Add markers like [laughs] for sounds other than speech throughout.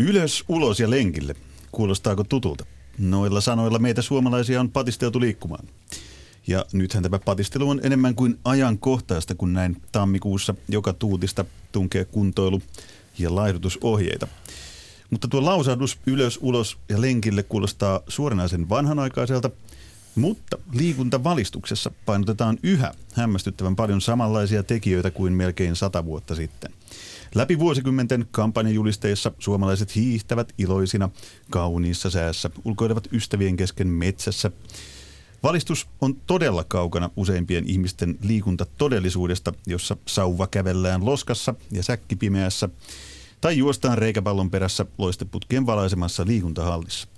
Ylös, ulos ja lenkille. Kuulostaako tutulta? Noilla sanoilla meitä suomalaisia on patisteltu liikkumaan. Ja nythän tämä patistelu on enemmän kuin ajankohtaista, kun näin tammikuussa joka tuutista tunkee kuntoilu ja laihdutusohjeita. Mutta tuo lausahdus ylös, ulos ja lenkille kuulostaa suoranaisen vanhanaikaiselta, mutta liikuntavalistuksessa painotetaan yhä hämmästyttävän paljon samanlaisia tekijöitä kuin melkein sata vuotta sitten. Läpi vuosikymmenten kampanjajulisteissa suomalaiset hiihtävät iloisina kauniissa säässä, ulkoilevat ystävien kesken metsässä. Valistus on todella kaukana useimpien ihmisten liikunta todellisuudesta, jossa sauva kävellään loskassa ja säkkipimeässä tai juostaan reikäpallon perässä loisteputkien valaisemassa liikuntahallissa.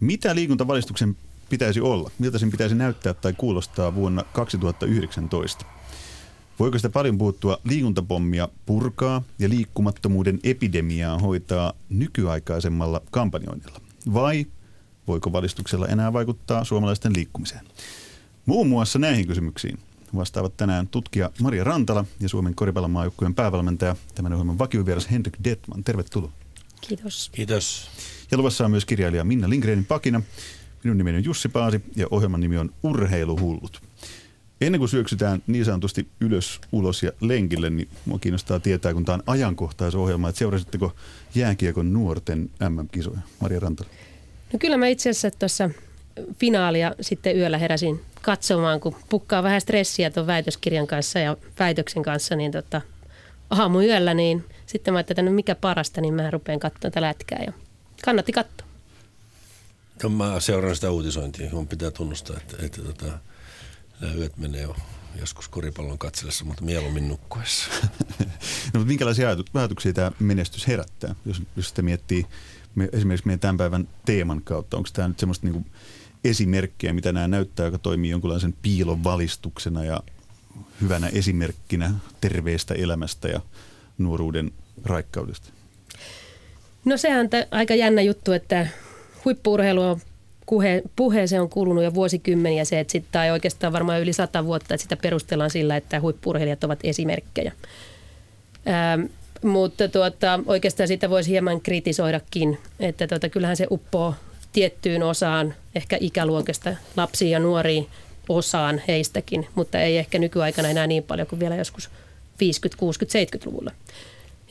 Mitä liikuntavalistuksen pitäisi olla? Miltä sen pitäisi näyttää tai kuulostaa vuonna 2019? Voiko sitä paljon puuttua liikuntapommia purkaa ja liikkumattomuuden epidemiaa hoitaa nykyaikaisemmalla kampanjoinnilla? Vai voiko valistuksella enää vaikuttaa suomalaisten liikkumiseen? Muun muassa näihin kysymyksiin vastaavat tänään tutkija Maria Rantala ja Suomen koripallomaajoukkueen päävalmentaja, tämän ohjelman vakiovieras Henrik Detman. Tervetuloa. Kiitos. Kiitos. Ja luvassa on myös kirjailija Minna Lindgrenin pakina. Minun nimeni on Jussi Paasi ja ohjelman nimi on Urheiluhullut. Ennen kuin syöksytään niin sanotusti ylös, ulos ja lenkille, niin minua kiinnostaa tietää, kun tämä on ajankohtaisohjelma, että seurasitteko jääkiekon nuorten MM-kisoja? Maria Rantala. No kyllä mä itse asiassa tuossa finaalia sitten yöllä heräsin katsomaan, kun pukkaa vähän stressiä tuon väitöskirjan kanssa ja väitöksen kanssa, niin tota, aamuyöllä, niin sitten mä ajattelin, että no mikä parasta, niin mä rupean katsomaan tätä lätkää ja kannatti katsoa. No, mä seuraan sitä uutisointia, mun pitää tunnustaa, että, että tota, nämä yöt menee jo joskus koripallon katsellessa, mutta mieluummin nukkuessa. [laughs] no, mutta minkälaisia ajatuksia tämä menestys herättää, jos, jos sitä miettii me, esimerkiksi meidän tämän päivän teeman kautta? Onko tämä nyt semmoista niin esimerkkejä, mitä nämä näyttää, joka toimii jonkinlaisen piilon valistuksena ja hyvänä esimerkkinä terveestä elämästä ja nuoruuden raikkaudesta? No sehän on aika jännä juttu, että huippuurheilu on puhe, puheeseen on kuulunut jo vuosikymmeniä se, että sitten tai oikeastaan varmaan yli sata vuotta, että sitä perustellaan sillä, että huippurheilijat ovat esimerkkejä. Ähm, mutta tuota, oikeastaan sitä voisi hieman kritisoidakin, että tuota, kyllähän se uppoo tiettyyn osaan, ehkä ikäluokasta, lapsiin ja nuoriin osaan heistäkin, mutta ei ehkä nykyaikana enää niin paljon kuin vielä joskus 50, 60, 70-luvulla.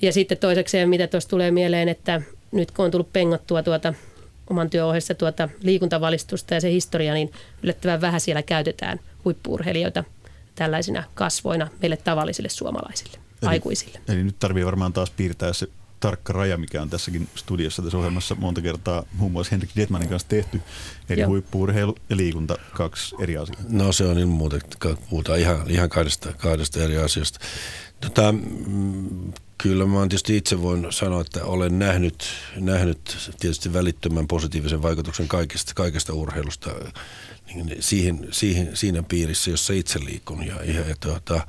Ja sitten toisekseen, mitä tuossa tulee mieleen, että nyt kun on tullut pengattua tuota oman työohjeessa tuota liikuntavalistusta ja se historia, niin yllättävän vähän siellä käytetään huippuurheilijoita tällaisina kasvoina meille tavallisille suomalaisille, eli, aikuisille. Eli nyt tarvii varmaan taas piirtää se tarkka raja, mikä on tässäkin studiossa tässä ohjelmassa monta kertaa muun muassa Henrik Detmanin kanssa tehty. Eli Joo. huippuurheilu ja liikunta, kaksi eri asiaa. No se on ilman muuta, puhutaan ihan, ihan kahdesta, kahdesta eri asiasta. Tota, mm, Kyllä mä tietysti itse voin sanoa, että olen nähnyt, nähnyt tietysti välittömän positiivisen vaikutuksen kaikesta, kaikesta urheilusta niin siihen, siihen, siinä piirissä, jossa itse liikun. Ja, ja, ja, tuota,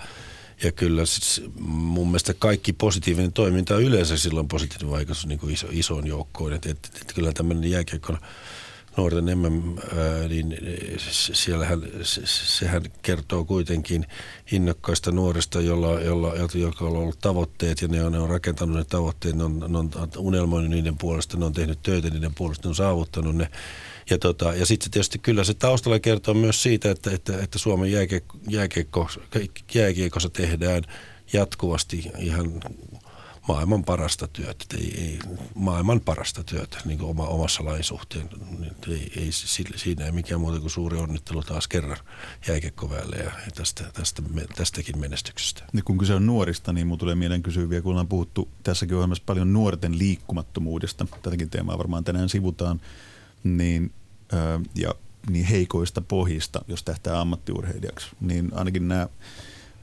ja kyllä siis mun mielestä kaikki positiivinen toiminta on yleensä silloin positiivinen vaikutus niin kuin iso, isoon joukkoon. Että et, et, kyllä tämmöinen jääkiekko nuorten MM, niin siellähän, sehän kertoo kuitenkin innokkaista nuorista, jolla, jolla, joka on ollut tavoitteet ja ne on, ne on rakentanut ne tavoitteet, ne on, ne on unelmoinut niiden puolesta, ne on tehnyt töitä niiden puolesta, ne on saavuttanut ne. Ja, tota, ja sitten tietysti kyllä se taustalla kertoo myös siitä, että, että, että Suomen jääkiekko, jääkiekossa tehdään jatkuvasti ihan maailman parasta työtä, ei, ei, maailman parasta työtä niin kuin oma, omassa lain suhteen. Niin ei, ei, siinä ei mikään muuta kuin suuri onnittelu taas kerran jääkekkoväelle ja tästä, tästä, tästäkin menestyksestä. Ja kun kyse on nuorista, niin minulle tulee mieleen kysyviä, kun ollaan puhuttu tässäkin ohjelmassa paljon nuorten liikkumattomuudesta. Tätäkin teemaa varmaan tänään sivutaan. Niin, ja niin heikoista pohjista, jos tähtää ammattiurheilijaksi, niin ainakin nämä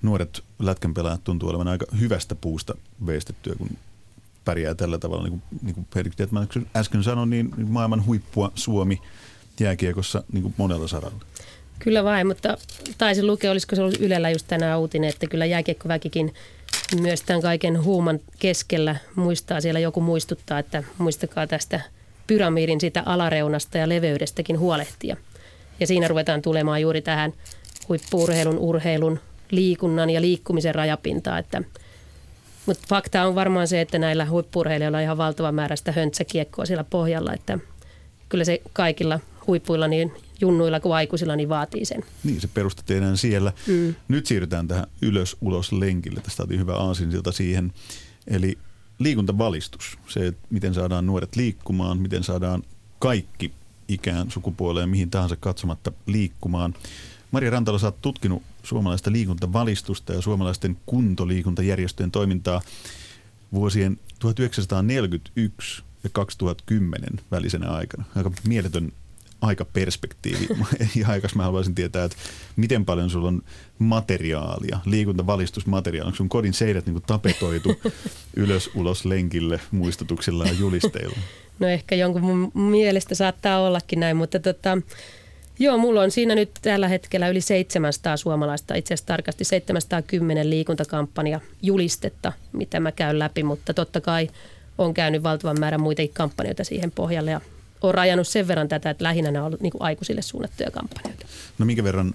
nuoret lätkänpelaajat tuntuu olevan aika hyvästä puusta veistettyä, kun pärjää tällä tavalla. Niin kuin, niin kuin Perik äsken sanoi, niin maailman huippua Suomi jääkiekossa niin kuin monella saralla. Kyllä vain, mutta taisin lukea, olisiko se ollut Ylellä just tänään uutinen, että kyllä jääkiekkoväkikin myös tämän kaiken huuman keskellä muistaa, siellä joku muistuttaa, että muistakaa tästä pyramidin sitä alareunasta ja leveydestäkin huolehtia. Ja siinä ruvetaan tulemaan juuri tähän huippuurheilun, urheilun, liikunnan ja liikkumisen rajapintaa, että Mutta fakta on varmaan se, että näillä huippurheilijoilla on ihan valtava määrä sitä höntsäkiekkoa siellä pohjalla, että kyllä se kaikilla huippuilla niin junnuilla kuin aikuisilla niin vaatii sen. Niin, se perusta tehdään siellä. Mm. Nyt siirrytään tähän ylös-ulos lenkille. Tästä oli hyvä aasinsilta siihen. Eli liikuntavalistus, se, että miten saadaan nuoret liikkumaan, miten saadaan kaikki ikään, sukupuoleen, mihin tahansa katsomatta liikkumaan. Maria Rantala, sä oot tutkinut suomalaista liikuntavalistusta ja suomalaisten kuntoliikuntajärjestöjen toimintaa vuosien 1941 ja 2010 välisenä aikana. Aika mieletön aikaperspektiivi. [laughs] Ja aikas mä haluaisin tietää, että miten paljon sulla on materiaalia, liikuntavalistusmateriaalia. Onko sun kodin seinät niin tapetoitu [laughs] ylös ulos lenkille muistutuksilla ja julisteilla? No ehkä jonkun mun mielestä saattaa ollakin näin, mutta tota, Joo, mulla on siinä nyt tällä hetkellä yli 700 suomalaista, itse asiassa tarkasti 710 liikuntakampanja julistetta, mitä mä käyn läpi, mutta totta kai on käynyt valtavan määrän muitakin kampanjoita siihen pohjalle ja on rajannut sen verran tätä, että lähinnä nämä on ollut niin aikuisille suunnattuja kampanjoita. No minkä verran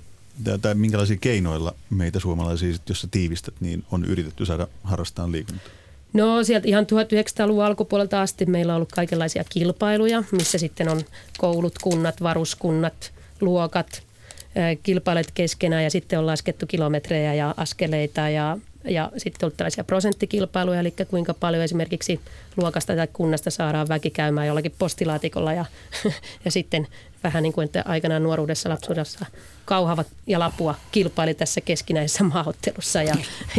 tai minkälaisia keinoilla meitä suomalaisia, jos sä tiivistät, niin on yritetty saada harrastaa liikuntaa? No sieltä ihan 1900-luvun alkupuolelta asti meillä on ollut kaikenlaisia kilpailuja, missä sitten on koulut, kunnat, varuskunnat, luokat kilpailet keskenään ja sitten on laskettu kilometrejä ja askeleita ja ja sitten on tällaisia prosenttikilpailuja, eli kuinka paljon esimerkiksi luokasta tai kunnasta saadaan väki käymään jollakin postilaatikolla ja, [laughs] ja sitten vähän niin kuin, että aikanaan nuoruudessa lapsuudessa kauhavat ja lapua kilpaili tässä keskinäisessä maaottelussa ja,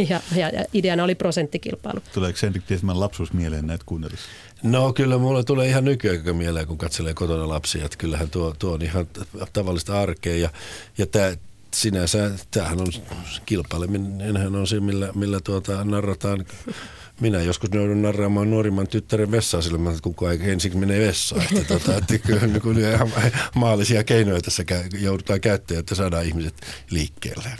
ja, ja, ja ideana oli prosenttikilpailu. Tuleeko sen Tietämään lapsuus mieleen näitä kuunnellissa? No kyllä mulle tulee ihan nykyään mieleen, kun katselee kotona lapsia, että kyllähän tuo, tuo on ihan tavallista arkea ja, ja tämä sinänsä tämähän on kilpaileminen on se, millä, millä tuota, narrataan minä joskus joudun narraamaan nuorimman tyttären vessaa sillä että kukaan ei ensin mene vessaan. Että, tota, että kyllä niin kuin ihan maallisia keinoja tässä joudutaan käyttämään, että saadaan ihmiset liikkeelle.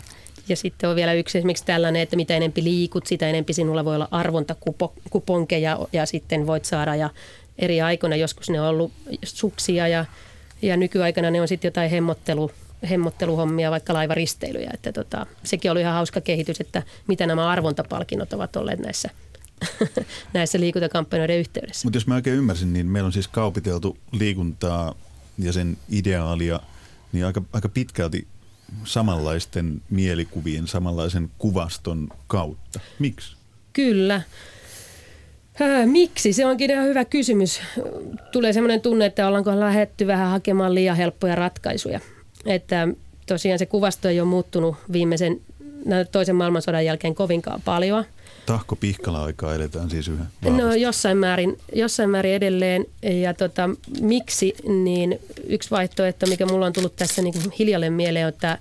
Ja sitten on vielä yksi esimerkiksi tällainen, että mitä enempi liikut, sitä enempi sinulla voi olla arvontakuponkeja ja sitten voit saada ja eri aikoina joskus ne on ollut suksia ja, ja nykyaikana ne on sitten jotain hemmottelu hemmotteluhommia, vaikka laivaristeilyjä. Että tota, sekin oli ihan hauska kehitys, että mitä nämä arvontapalkinnot ovat olleet näissä, [laughs] näissä liikuntakampanjoiden yhteydessä. Mutta jos mä oikein ymmärsin, niin meillä on siis kaupiteltu liikuntaa ja sen ideaalia niin aika, aika pitkälti samanlaisten mielikuvien, samanlaisen kuvaston kautta. Miksi? Kyllä. Äh, miksi? Se onkin ihan hyvä kysymys. Tulee sellainen tunne, että ollaanko lähetty vähän hakemaan liian helppoja ratkaisuja. Että tosiaan se kuvasto ei ole muuttunut viimeisen toisen maailmansodan jälkeen kovinkaan paljon. Tahko pihkala aikaa eletään siis yhä vahvasti. No jossain määrin, jossain määrin edelleen. Ja tota, miksi, niin yksi vaihtoehto, mikä mulla on tullut tässä niin kuin hiljalle mieleen, on, että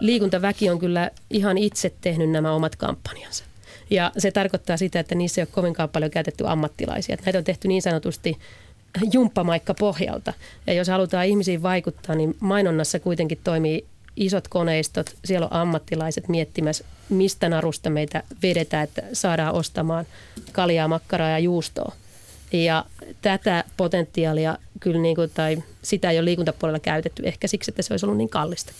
liikuntaväki on kyllä ihan itse tehnyt nämä omat kampanjansa. Ja se tarkoittaa sitä, että niissä ei ole kovinkaan paljon käytetty ammattilaisia. Näitä on tehty niin sanotusti jumppamaikka pohjalta. Ja jos halutaan ihmisiin vaikuttaa, niin mainonnassa kuitenkin toimii isot koneistot. Siellä on ammattilaiset miettimässä, mistä narusta meitä vedetään, että saadaan ostamaan kaljaa, makkaraa ja juustoa. Ja tätä potentiaalia kyllä niin kuin, tai sitä ei ole liikuntapuolella käytetty ehkä siksi, että se olisi ollut niin kallista.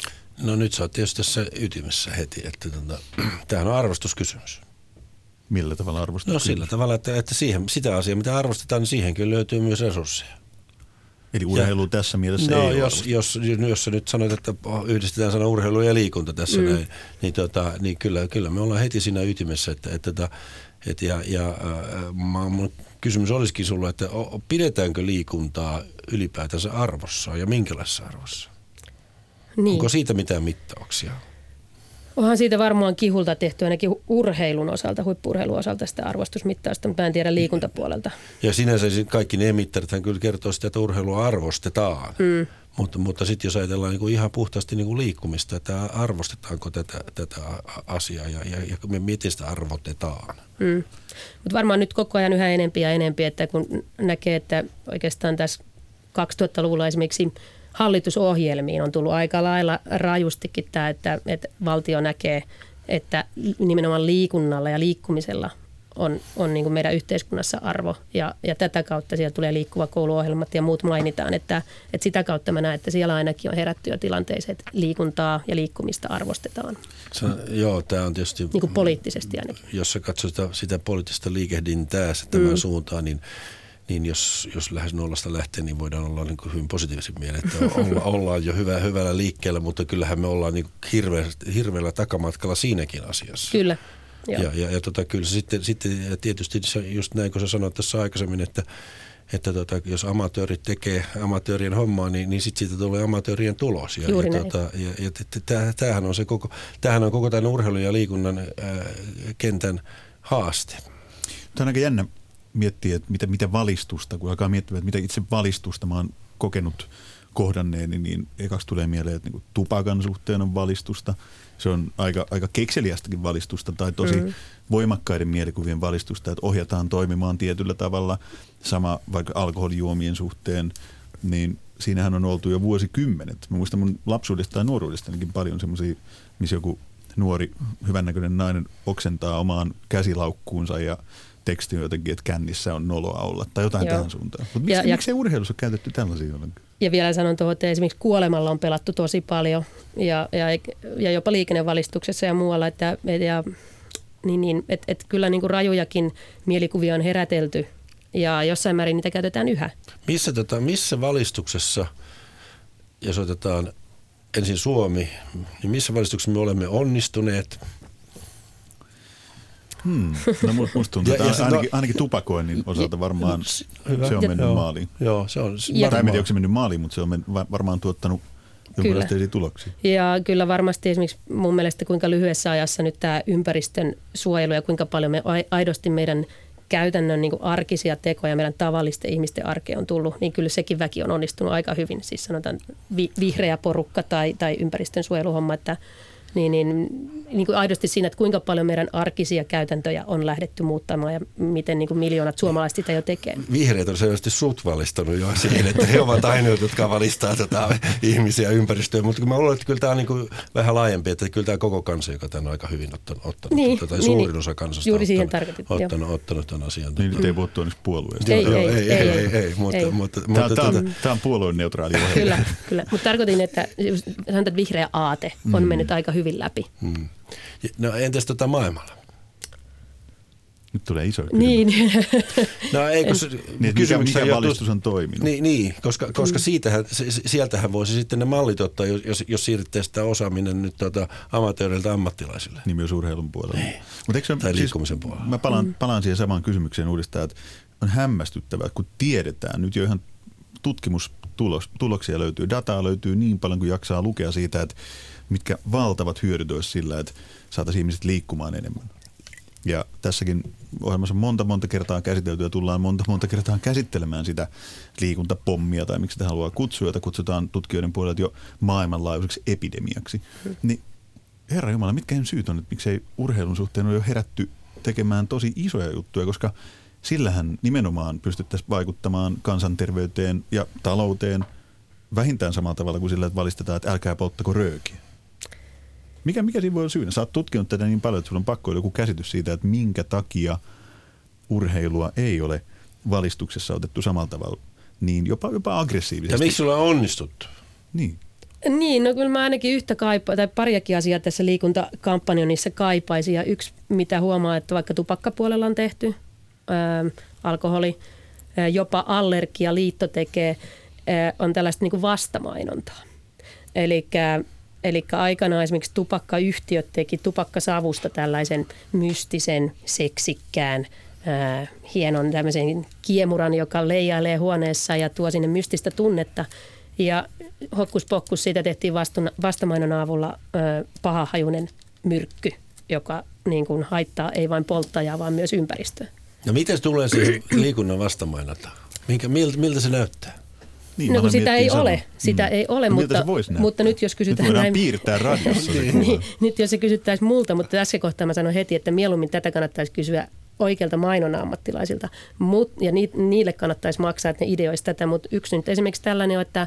No nyt sä oot tietysti tässä ytimessä heti, että tota, [clears throat] tämähän on arvostuskysymys. Millä tavalla arvostetaan? No sillä tavalla, että, että siihen, sitä asiaa, mitä arvostetaan, niin siihenkin löytyy myös resursseja. Eli urheilu ja, tässä mielessä no, ei jos, jos, jos sä nyt sanoit, että yhdistetään sana urheilu ja liikunta tässä, mm. näin, niin, tota, niin kyllä, kyllä me ollaan heti siinä ytimessä. Että, että, että, että ja, ja äh, mun kysymys olisikin sulla, että pidetäänkö liikuntaa ylipäätänsä arvossa ja minkälaisessa arvossa? Niin. Onko siitä mitään mittauksia? Onhan siitä varmaan kihulta tehty ainakin urheilun osalta, huippurheilun osalta sitä arvostusmittausta, mutta mä en tiedä liikuntapuolelta. Ja sinänsä kaikki ne mittarit kyllä kertoo sitä, että urheilua arvostetaan. Mm. Mutta, mutta sitten jos ajatellaan niin kuin ihan puhtaasti niin kuin liikkumista, että arvostetaanko tätä, tätä asiaa ja, ja, ja me miten sitä arvotetaan. Mm. Mutta varmaan nyt koko ajan yhä enempi ja enempi, että kun näkee, että oikeastaan tässä 2000-luvulla esimerkiksi hallitusohjelmiin on tullut aika lailla rajustikin tämä, että, että valtio näkee, että nimenomaan liikunnalla ja liikkumisella on, on niin kuin meidän yhteiskunnassa arvo. Ja, ja tätä kautta siellä tulee liikkuva kouluohjelmat ja muut mainitaan, että, että sitä kautta mä näen, että siellä ainakin on herätty jo tilanteeseen, että liikuntaa ja liikkumista arvostetaan. Se, joo, tämä on tietysti... Niin kuin poliittisesti ainakin. Jos sä katsot sitä, sitä poliittista liikehdintää tämän mm. suuntaan, niin niin jos, jos lähes nollasta lähtee, niin voidaan olla niin kuin hyvin positiivisen mieleen, että olla, [laughs] ollaan jo hyvä, hyvällä liikkeellä, mutta kyllähän me ollaan niin hirveä, hirveällä takamatkalla siinäkin asiassa. Kyllä. Joo. Ja, ja, ja tota, kyllä se sitten, sitten ja tietysti se, just näin kuin sä sanoit tässä aikaisemmin, että, että tota, jos amatöörit tekee amatöörien hommaa, niin, niin sitten siitä tulee amatöörien tulos. Ja, Juuri ja, tota, ja, ja tämähän on se koko, tämähän on koko tämän urheilun ja liikunnan ää, kentän haaste. Tämä on aika jännä miettiä, että miten, miten valistusta, kun alkaa miettiä, että mitä itse valistusta mä oon kokenut kohdanneeni, niin ekaksi tulee mieleen, että niin tupakan suhteen on valistusta. Se on aika, aika kekseliästäkin valistusta tai tosi mm. voimakkaiden mielikuvien valistusta, että ohjataan toimimaan tietyllä tavalla. Sama vaikka alkoholijuomien suhteen, niin siinähän on oltu jo vuosikymmenet. Mä muistan mun lapsuudesta tai nuoruudesta paljon semmoisia, missä joku nuori, hyvännäköinen nainen oksentaa omaan käsilaukkuunsa ja teksti jotenkin, että kännissä on noloa olla tai jotain Joo. tähän suuntaan. Mutta miksi, ja, miksi ei urheilussa käytetty tällaisia ollenkaan? Ja vielä sanon tuohon, että esimerkiksi kuolemalla on pelattu tosi paljon ja, ja, ja jopa liikennevalistuksessa ja muualla, että, ja, niin, niin, että, että kyllä niin kuin rajujakin mielikuvia on herätelty ja jossain määrin niitä käytetään yhä. Missä, tota, missä valistuksessa, jos otetaan ensin Suomi, niin missä valistuksessa me olemme onnistuneet – Hmm. [laughs] No musta tuntuu, että ja, ainakin, no, ainakin tupakoinnin osalta varmaan hyvä. se on mennyt joo, maaliin. Joo, se on. Ja, tai en tiedä, onko se mennyt maaliin, mutta se on varmaan tuottanut jonkinlaisia tuloksia. Ja kyllä varmasti esimerkiksi mun mielestä kuinka lyhyessä ajassa nyt tämä ympäristön suojelu ja kuinka paljon me aidosti meidän käytännön niin kuin arkisia tekoja meidän tavallisten ihmisten arkeen on tullut, niin kyllä sekin väki on onnistunut aika hyvin. Siis sanotaan vi- vihreä porukka tai, tai ympäristön suojeluhomma, että niin, niin, niin kuin aidosti siinä, että kuinka paljon meidän arkisia käytäntöjä on lähdetty muuttamaan ja miten niin kuin miljoonat suomalaiset sitä jo tekee. Vihreät on selvästi sut valistanut jo siihen, että he ovat ainoat, jotka valistaa tota ihmisiä ympäristöä, mutta mä luulen, että kyllä tämä on niin kuin vähän laajempi, että kyllä tämä koko kansa, joka tämän on aika hyvin ottanut, ottanut niin, tota, niin, suurin niin, osa kansasta juuri siihen ottanut, ottanut, ottanut tämän asian. Niin nyt ei puhuttu onneksi puolueesta. Ei, ei, ei, ei, ei, ei, mutta, ei. mutta, tämä, mutta, tämä, on, tämä on puolueen neutraali ohjelma. Kyllä, kyllä. mutta tarkoitin, että, sanotaan, että vihreä aate on mm. mennyt aika hyvin läpi. Mm. Mm. No entäs tota maailmalla? Nyt tulee iso kysymys. Niin. No ei, koska niin, mikä, mikä valistus on toiminut. Niin, niin koska, koska mm. siitähän, sieltähän voisi sitten ne mallit ottaa, jos, jos siirryttäisiin sitä osaaminen nyt tuota, amatööreiltä ammattilaisille. Niin myös urheilun puolella. Niin. Mut eikö se, tai siis, liikkumisen puolella. Mä palaan, mm. palaan siihen samaan kysymykseen uudestaan, että on hämmästyttävää, kun tiedetään nyt jo ihan tutkimustuloksia löytyy, dataa löytyy niin paljon kuin jaksaa lukea siitä, että mitkä valtavat hyödyt olisi sillä, että saataisiin ihmiset liikkumaan enemmän. Ja tässäkin ohjelmassa monta monta kertaa käsitelty ja tullaan monta monta kertaa käsittelemään sitä liikuntapommia tai miksi sitä haluaa kutsua, jota kutsutaan tutkijoiden puolelta jo maailmanlaajuiseksi epidemiaksi. Hmm. Niin herra Jumala, mitkä syyt on, että miksei urheilun suhteen ole jo herätty tekemään tosi isoja juttuja, koska sillähän nimenomaan pystyttäisiin vaikuttamaan kansanterveyteen ja talouteen vähintään samalla tavalla kuin sillä, että valistetaan, että älkää polttako röökiä. Mikä, mikä siinä voi olla syynä? Sä oot tutkinut tätä niin paljon, että sulla on pakko olla joku käsitys siitä, että minkä takia urheilua ei ole valistuksessa otettu samalla tavalla niin jopa, jopa aggressiivisesti. Ja miksi sulla on onnistuttu? Niin. Niin, no kyllä mä ainakin yhtä kaipa, tai pariakin asiaa tässä liikuntakampanjonissa kaipaisin. Ja yksi, mitä huomaa, että vaikka tupakkapuolella on tehty, ää, alkoholi, ää, jopa allergia, liitto tekee, ää, on tällaista niin kuin vastamainontaa. Eli Eli aikana esimerkiksi tupakkayhtiöt teki tupakkasavusta tällaisen mystisen, seksikkään, ää, hienon tämmöisen kiemuran, joka leijailee huoneessa ja tuo sinne mystistä tunnetta. Ja hokkus pokkus siitä tehtiin vastuna, vastamainon avulla ää, pahahajunen myrkky, joka niin kuin haittaa ei vain polttajaa, vaan myös ympäristöä. No miten tulee se liikunnan vastamainonta? Minkä, miltä, miltä se näyttää? Niin, no kun sitä ei sama. ole, sitä mm. ei ole, no, mutta, mutta nyt jos kysytään nyt näin... piirtää radiossa. [laughs] niin, nyt jos se kysyttäisiin multa, mutta tässä kohtaa mä sanon heti, että mieluummin tätä kannattaisi kysyä oikealta mainon ammattilaisilta, Mut, ja ni, niille kannattaisi maksaa, että ne ideoisi tätä, mutta yksi nyt esimerkiksi tällainen on, että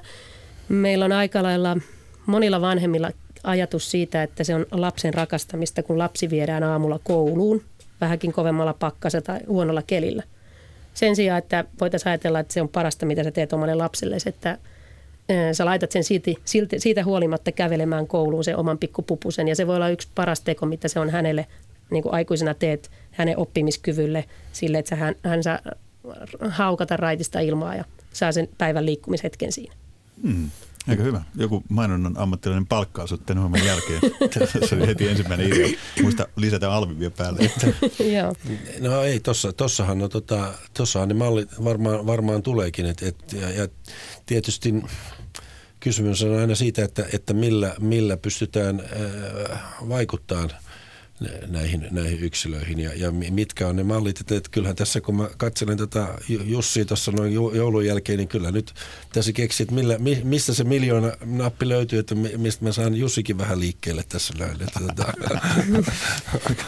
meillä on aika lailla monilla vanhemmilla ajatus siitä, että se on lapsen rakastamista, kun lapsi viedään aamulla kouluun vähänkin kovemmalla pakkasella tai huonolla kelillä. Sen sijaan, että voitaisiin ajatella, että se on parasta, mitä sä teet omalle lapselle, että sä laitat sen siitä, siitä huolimatta kävelemään kouluun sen oman pikkupupusen. Ja se voi olla yksi paras teko, mitä se on hänelle niin kuin aikuisena teet hänen oppimiskyvylle sille, että hän, hän saa haukata raitista ilmaa ja saa sen päivän liikkumishetken siinä. Hmm. Aika hyvä. Joku mainonnan ammattilainen palkkaa sut tämän homman jälkeen. [laughs] Se oli heti ensimmäinen idea. Muista lisätä alvi vielä päälle. [laughs] Joo. No ei, tossa, tossahan, no, tota, tossahan ne mallit varmaan, varmaan tuleekin. Et, et, ja, ja tietysti kysymys on aina siitä, että, että millä, millä pystytään äh, vaikuttamaan – näihin, näihin yksilöihin ja, ja mitkä on ne mallit. Että, että kyllähän tässä kun mä katselen tätä Jussi tuossa noin joulun jälkeen, niin kyllä nyt tässä keksit, että millä, mistä se miljoona nappi löytyy, että mistä mä saan Jussikin vähän liikkeelle tässä näin. Että, tota.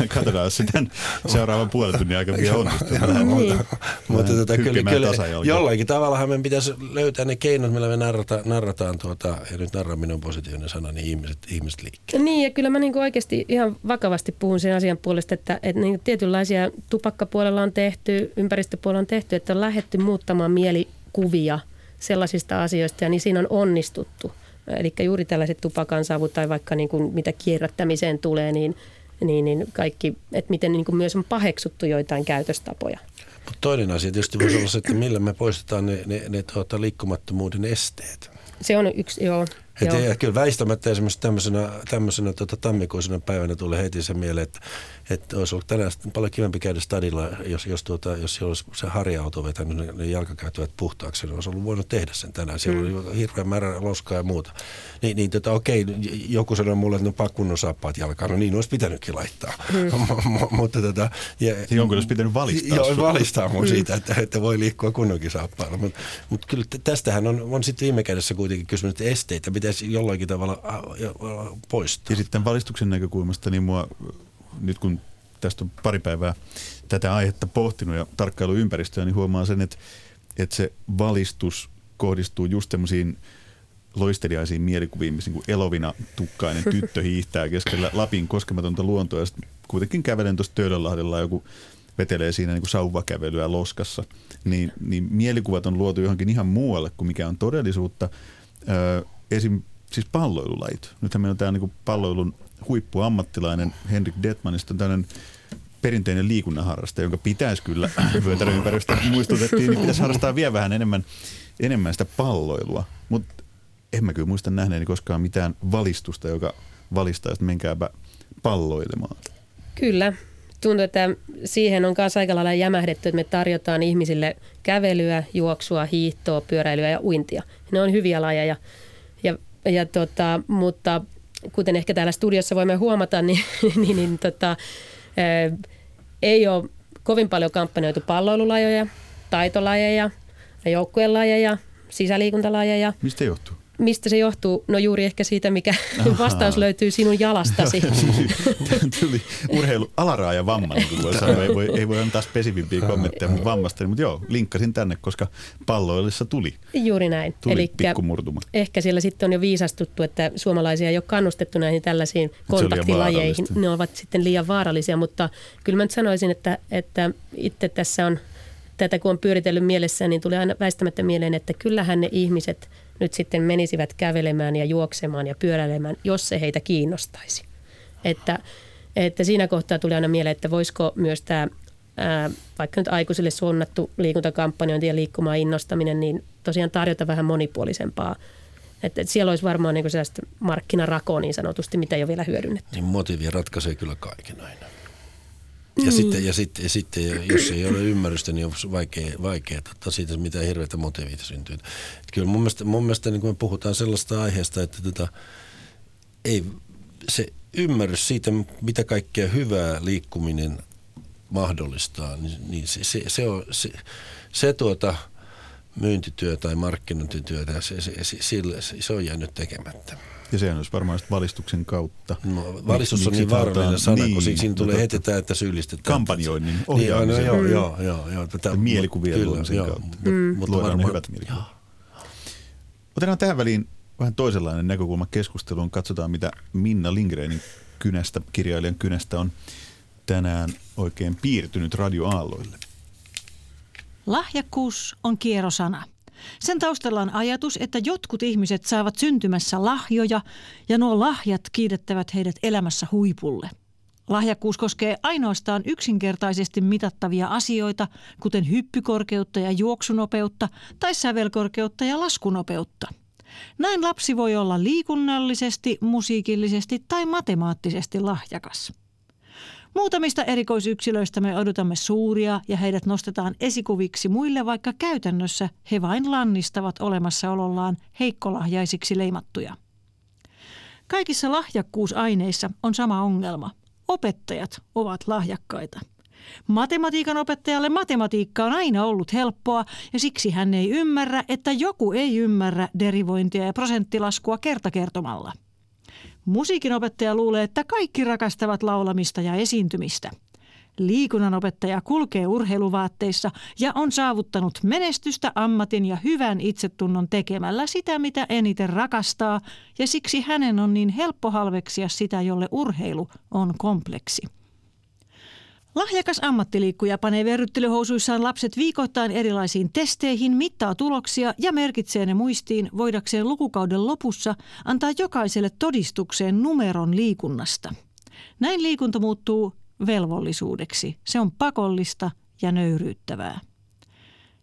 [laughs] Katsotaan sitten seuraavan puolen tunnin aikana vielä onnistuu. [laughs] niin. Mutta tota, kyllä, kyllä jollakin tavalla meidän pitäisi löytää ne keinot, millä me narrata, narrataan, tuota, ja nyt narraminen on positiivinen sana, niin ihmiset, ihmiset liikkeelle. Niin, ja kyllä mä niin oikeasti ihan vakavasti puhun sen asian puolesta, että, että niin tietynlaisia tupakkapuolella on tehty, ympäristöpuolella on tehty, että on lähdetty muuttamaan mielikuvia sellaisista asioista ja niin siinä on onnistuttu. Eli juuri tällaiset tupakansavut tai vaikka niin kuin mitä kierrättämiseen tulee, niin, niin, niin kaikki, että miten niin kuin myös on paheksuttu joitain käytöstapoja. Mutta toinen asia tietysti voisi olla se, että millä me poistetaan ne, ne, ne tuota, liikkumattomuuden esteet. Se on yksi, joo. Et ja kyllä väistämättä esimerkiksi tämmöisenä, tämmöisenä tota, tammikuisena päivänä tulee heti se mieleen, että, että olisi ollut tänään paljon kivempi käydä stadilla, jos, jos, tuota, jos siellä olisi se harja-auto vetänyt ne, ne jalkakäytävät puhtaaksi, niin olisi ollut voinut tehdä sen tänään. Siellä mm. oli hirveä määrä loskaa ja muuta. Niin, niin tota, okei, joku sanoi mulle, että no pakkunnon saappaat jalkaan. No niin, olisi pitänytkin laittaa. Mm. [laughs] mutta tota, ja, Jonkun olisi pitänyt valistaa. Joo, valistaa mun mm. siitä, että, että voi liikkua kunnonkin saappailla. Mutta mut kyllä tästähän on, on sitten viime kädessä kuitenkin kysymys, että esteitä pitäisi jollakin tavalla poistaa. Ja sitten valistuksen näkökulmasta, niin mua nyt kun tästä on pari päivää tätä aihetta pohtinut ja tarkkailu ympäristöä, niin huomaa sen, että, että se valistus kohdistuu just semmoisiin loisteliaisiin mielikuviin, missä niin elovina tukkainen tyttö hiihtää keskellä Lapin koskematonta luontoa. Ja kuitenkin kävelen tuossa Töölönlahdella joku vetelee siinä niin kuin sauvakävelyä loskassa. Niin, niin mielikuvat on luotu johonkin ihan muualle kuin mikä on todellisuutta. Öö, esim. siis palloilulajit. Nythän meillä on tämä niin palloilun huippuammattilainen Henrik Detmanista tällainen perinteinen liikunnanharrastaja, jonka pitäisi kyllä [clears throat] vyötäröympäristöstä muistutettiin, niin pitäisi harrastaa vielä vähän enemmän, enemmän sitä palloilua. Mutta en mä kyllä muista nähneeni koskaan mitään valistusta, joka valistaa, että menkääpä palloilemaan. Kyllä. Tuntuu, että siihen on myös aika lailla jämähdetty, että me tarjotaan ihmisille kävelyä, juoksua, hiihtoa, pyöräilyä ja uintia. Ne on hyviä lajeja, ja, ja tota, mutta kuten ehkä täällä studiossa voimme huomata, niin, [laughs] niin, niin tota, ei ole kovin paljon kampanjoitu palloilulajeja, taitolajeja, joukkuelajeja, sisäliikuntalajeja. Mistä johtuu? Mistä se johtuu? No juuri ehkä siitä, mikä Aha. vastaus löytyy sinun jalastasi. [laughs] Tuli urheilu alaraaja vamma, niin voi sanoa. Ei voi, ei voi antaa spesifimpiä kommentteja mun vammasta, mutta joo, linkkasin tänne, koska palloillissa tuli. Juuri näin. Tuli Elikkä Ehkä siellä sitten on jo viisastuttu, että suomalaisia ei ole kannustettu näihin tällaisiin kontaktilajeihin. Ne ovat sitten liian vaarallisia, mutta kyllä mä nyt sanoisin, että, että itse tässä on tätä kun on pyöritellyt mielessä, niin tulee aina väistämättä mieleen, että kyllähän ne ihmiset – nyt sitten menisivät kävelemään ja juoksemaan ja pyöräilemään, jos se heitä kiinnostaisi. Että, että siinä kohtaa tuli aina mieleen, että voisiko myös tämä vaikka nyt aikuisille suunnattu liikuntakampanjointi ja liikkumaan innostaminen, niin tosiaan tarjota vähän monipuolisempaa että, että siellä olisi varmaan niin sellaista markkinarakoa niin sanotusti, mitä ei ole vielä hyödynnetty. Niin motiivi ratkaisee kyllä kaiken aina. Ja, mm. sitten, ja, sitten, ja sitten, jos ei ole ymmärrystä, niin on vaikea, vaikea tota, siitä, mitä hirveätä motiivita syntyy. Että kyllä mun mielestä, mun mielestä niin kun me puhutaan sellaista aiheesta, että tota, ei, se ymmärrys siitä, mitä kaikkea hyvää liikkuminen mahdollistaa, niin, niin se, se, se, on, se, se tuota, myyntityö tai markkinointityö, se, se, se, se, se on jäänyt tekemättä. Ja sehän olisi varmaan valistuksen kautta. No, valistus on niin vaarallinen sana, niin, kun siinä tulee no, heti tämä, että syyllistetään. Kampanjoinnin ohjaamisen. Niin, no, joo, joo, joo, joo. Tätä, mielikuvien luomisen joo, kautta. Mutta, mm. mutta Luodaan varmaan, hyvät mielikuvat. Otetaan tähän väliin vähän toisenlainen näkökulma keskusteluun. Katsotaan, mitä Minna Lindgrenin kynästä, kirjailijan kynästä on tänään oikein piirtynyt radioaalloille. Lahjakkuus on kierrosana. Sen taustalla on ajatus, että jotkut ihmiset saavat syntymässä lahjoja ja nuo lahjat kiitettävät heidät elämässä huipulle. Lahjakkuus koskee ainoastaan yksinkertaisesti mitattavia asioita, kuten hyppykorkeutta ja juoksunopeutta tai sävelkorkeutta ja laskunopeutta. Näin lapsi voi olla liikunnallisesti, musiikillisesti tai matemaattisesti lahjakas. Muutamista erikoisyksilöistä me odotamme suuria ja heidät nostetaan esikuviksi muille, vaikka käytännössä he vain lannistavat olemassaolollaan heikkolahjaisiksi leimattuja. Kaikissa lahjakkuusaineissa on sama ongelma. Opettajat ovat lahjakkaita. Matematiikan opettajalle matematiikka on aina ollut helppoa ja siksi hän ei ymmärrä, että joku ei ymmärrä derivointia ja prosenttilaskua kertakertomalla – Musiikin opettaja luulee, että kaikki rakastavat laulamista ja esiintymistä. Liikunnan opettaja kulkee urheiluvaatteissa ja on saavuttanut menestystä ammatin ja hyvän itsetunnon tekemällä sitä, mitä eniten rakastaa, ja siksi hänen on niin helppo halveksia sitä, jolle urheilu on kompleksi. Lahjakas ammattiliikkuja panee verryttelyhousuissaan lapset viikoittain erilaisiin testeihin, mittaa tuloksia ja merkitsee ne muistiin voidakseen lukukauden lopussa antaa jokaiselle todistukseen numeron liikunnasta. Näin liikunta muuttuu velvollisuudeksi. Se on pakollista ja nöyryyttävää.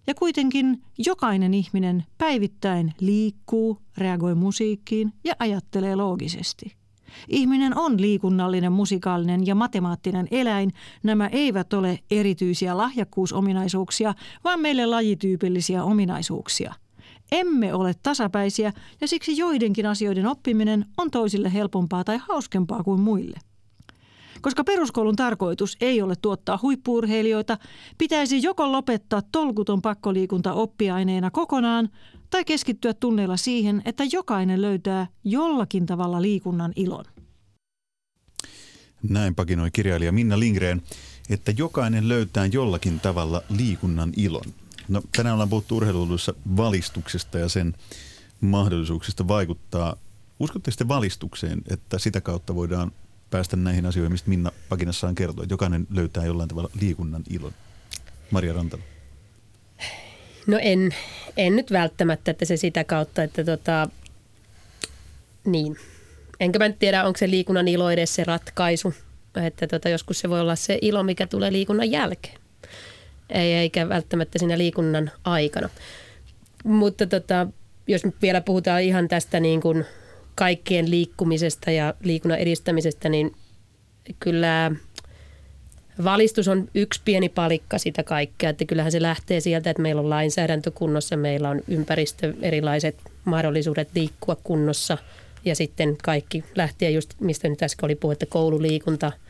Ja kuitenkin jokainen ihminen päivittäin liikkuu, reagoi musiikkiin ja ajattelee loogisesti – Ihminen on liikunnallinen, musikaalinen ja matemaattinen eläin. Nämä eivät ole erityisiä lahjakkuusominaisuuksia, vaan meille lajityypillisiä ominaisuuksia. Emme ole tasapäisiä ja siksi joidenkin asioiden oppiminen on toisille helpompaa tai hauskempaa kuin muille. Koska peruskoulun tarkoitus ei ole tuottaa huippuurheilijoita, pitäisi joko lopettaa tolkuton pakkoliikunta oppiaineena kokonaan tai keskittyä tunneilla siihen, että jokainen löytää jollakin tavalla liikunnan ilon. Näin pakinoi kirjailija Minna Lindgren, että jokainen löytää jollakin tavalla liikunnan ilon. No, tänään ollaan puhuttu urheiluissa valistuksesta ja sen mahdollisuuksista vaikuttaa. Uskotte sitten valistukseen, että sitä kautta voidaan päästä näihin asioihin, mistä Minna Pakinassaan kertoo, että jokainen löytää jollain tavalla liikunnan ilon? Maria Rantala. No en, en nyt välttämättä, että se sitä kautta, että tota, niin. Enkä mä tiedä, onko se liikunnan ilo edes se ratkaisu. Että tota, joskus se voi olla se ilo, mikä tulee liikunnan jälkeen. Ei, eikä välttämättä siinä liikunnan aikana. Mutta tota, jos nyt vielä puhutaan ihan tästä niin kuin kaikkien liikkumisesta ja liikunnan edistämisestä, niin kyllä – Valistus on yksi pieni palikka sitä kaikkea, että kyllähän se lähtee sieltä, että meillä on lainsäädäntö kunnossa, meillä on ympäristö, erilaiset mahdollisuudet liikkua kunnossa ja sitten kaikki lähtee just, mistä nyt äsken oli puhetta, koululiikunta –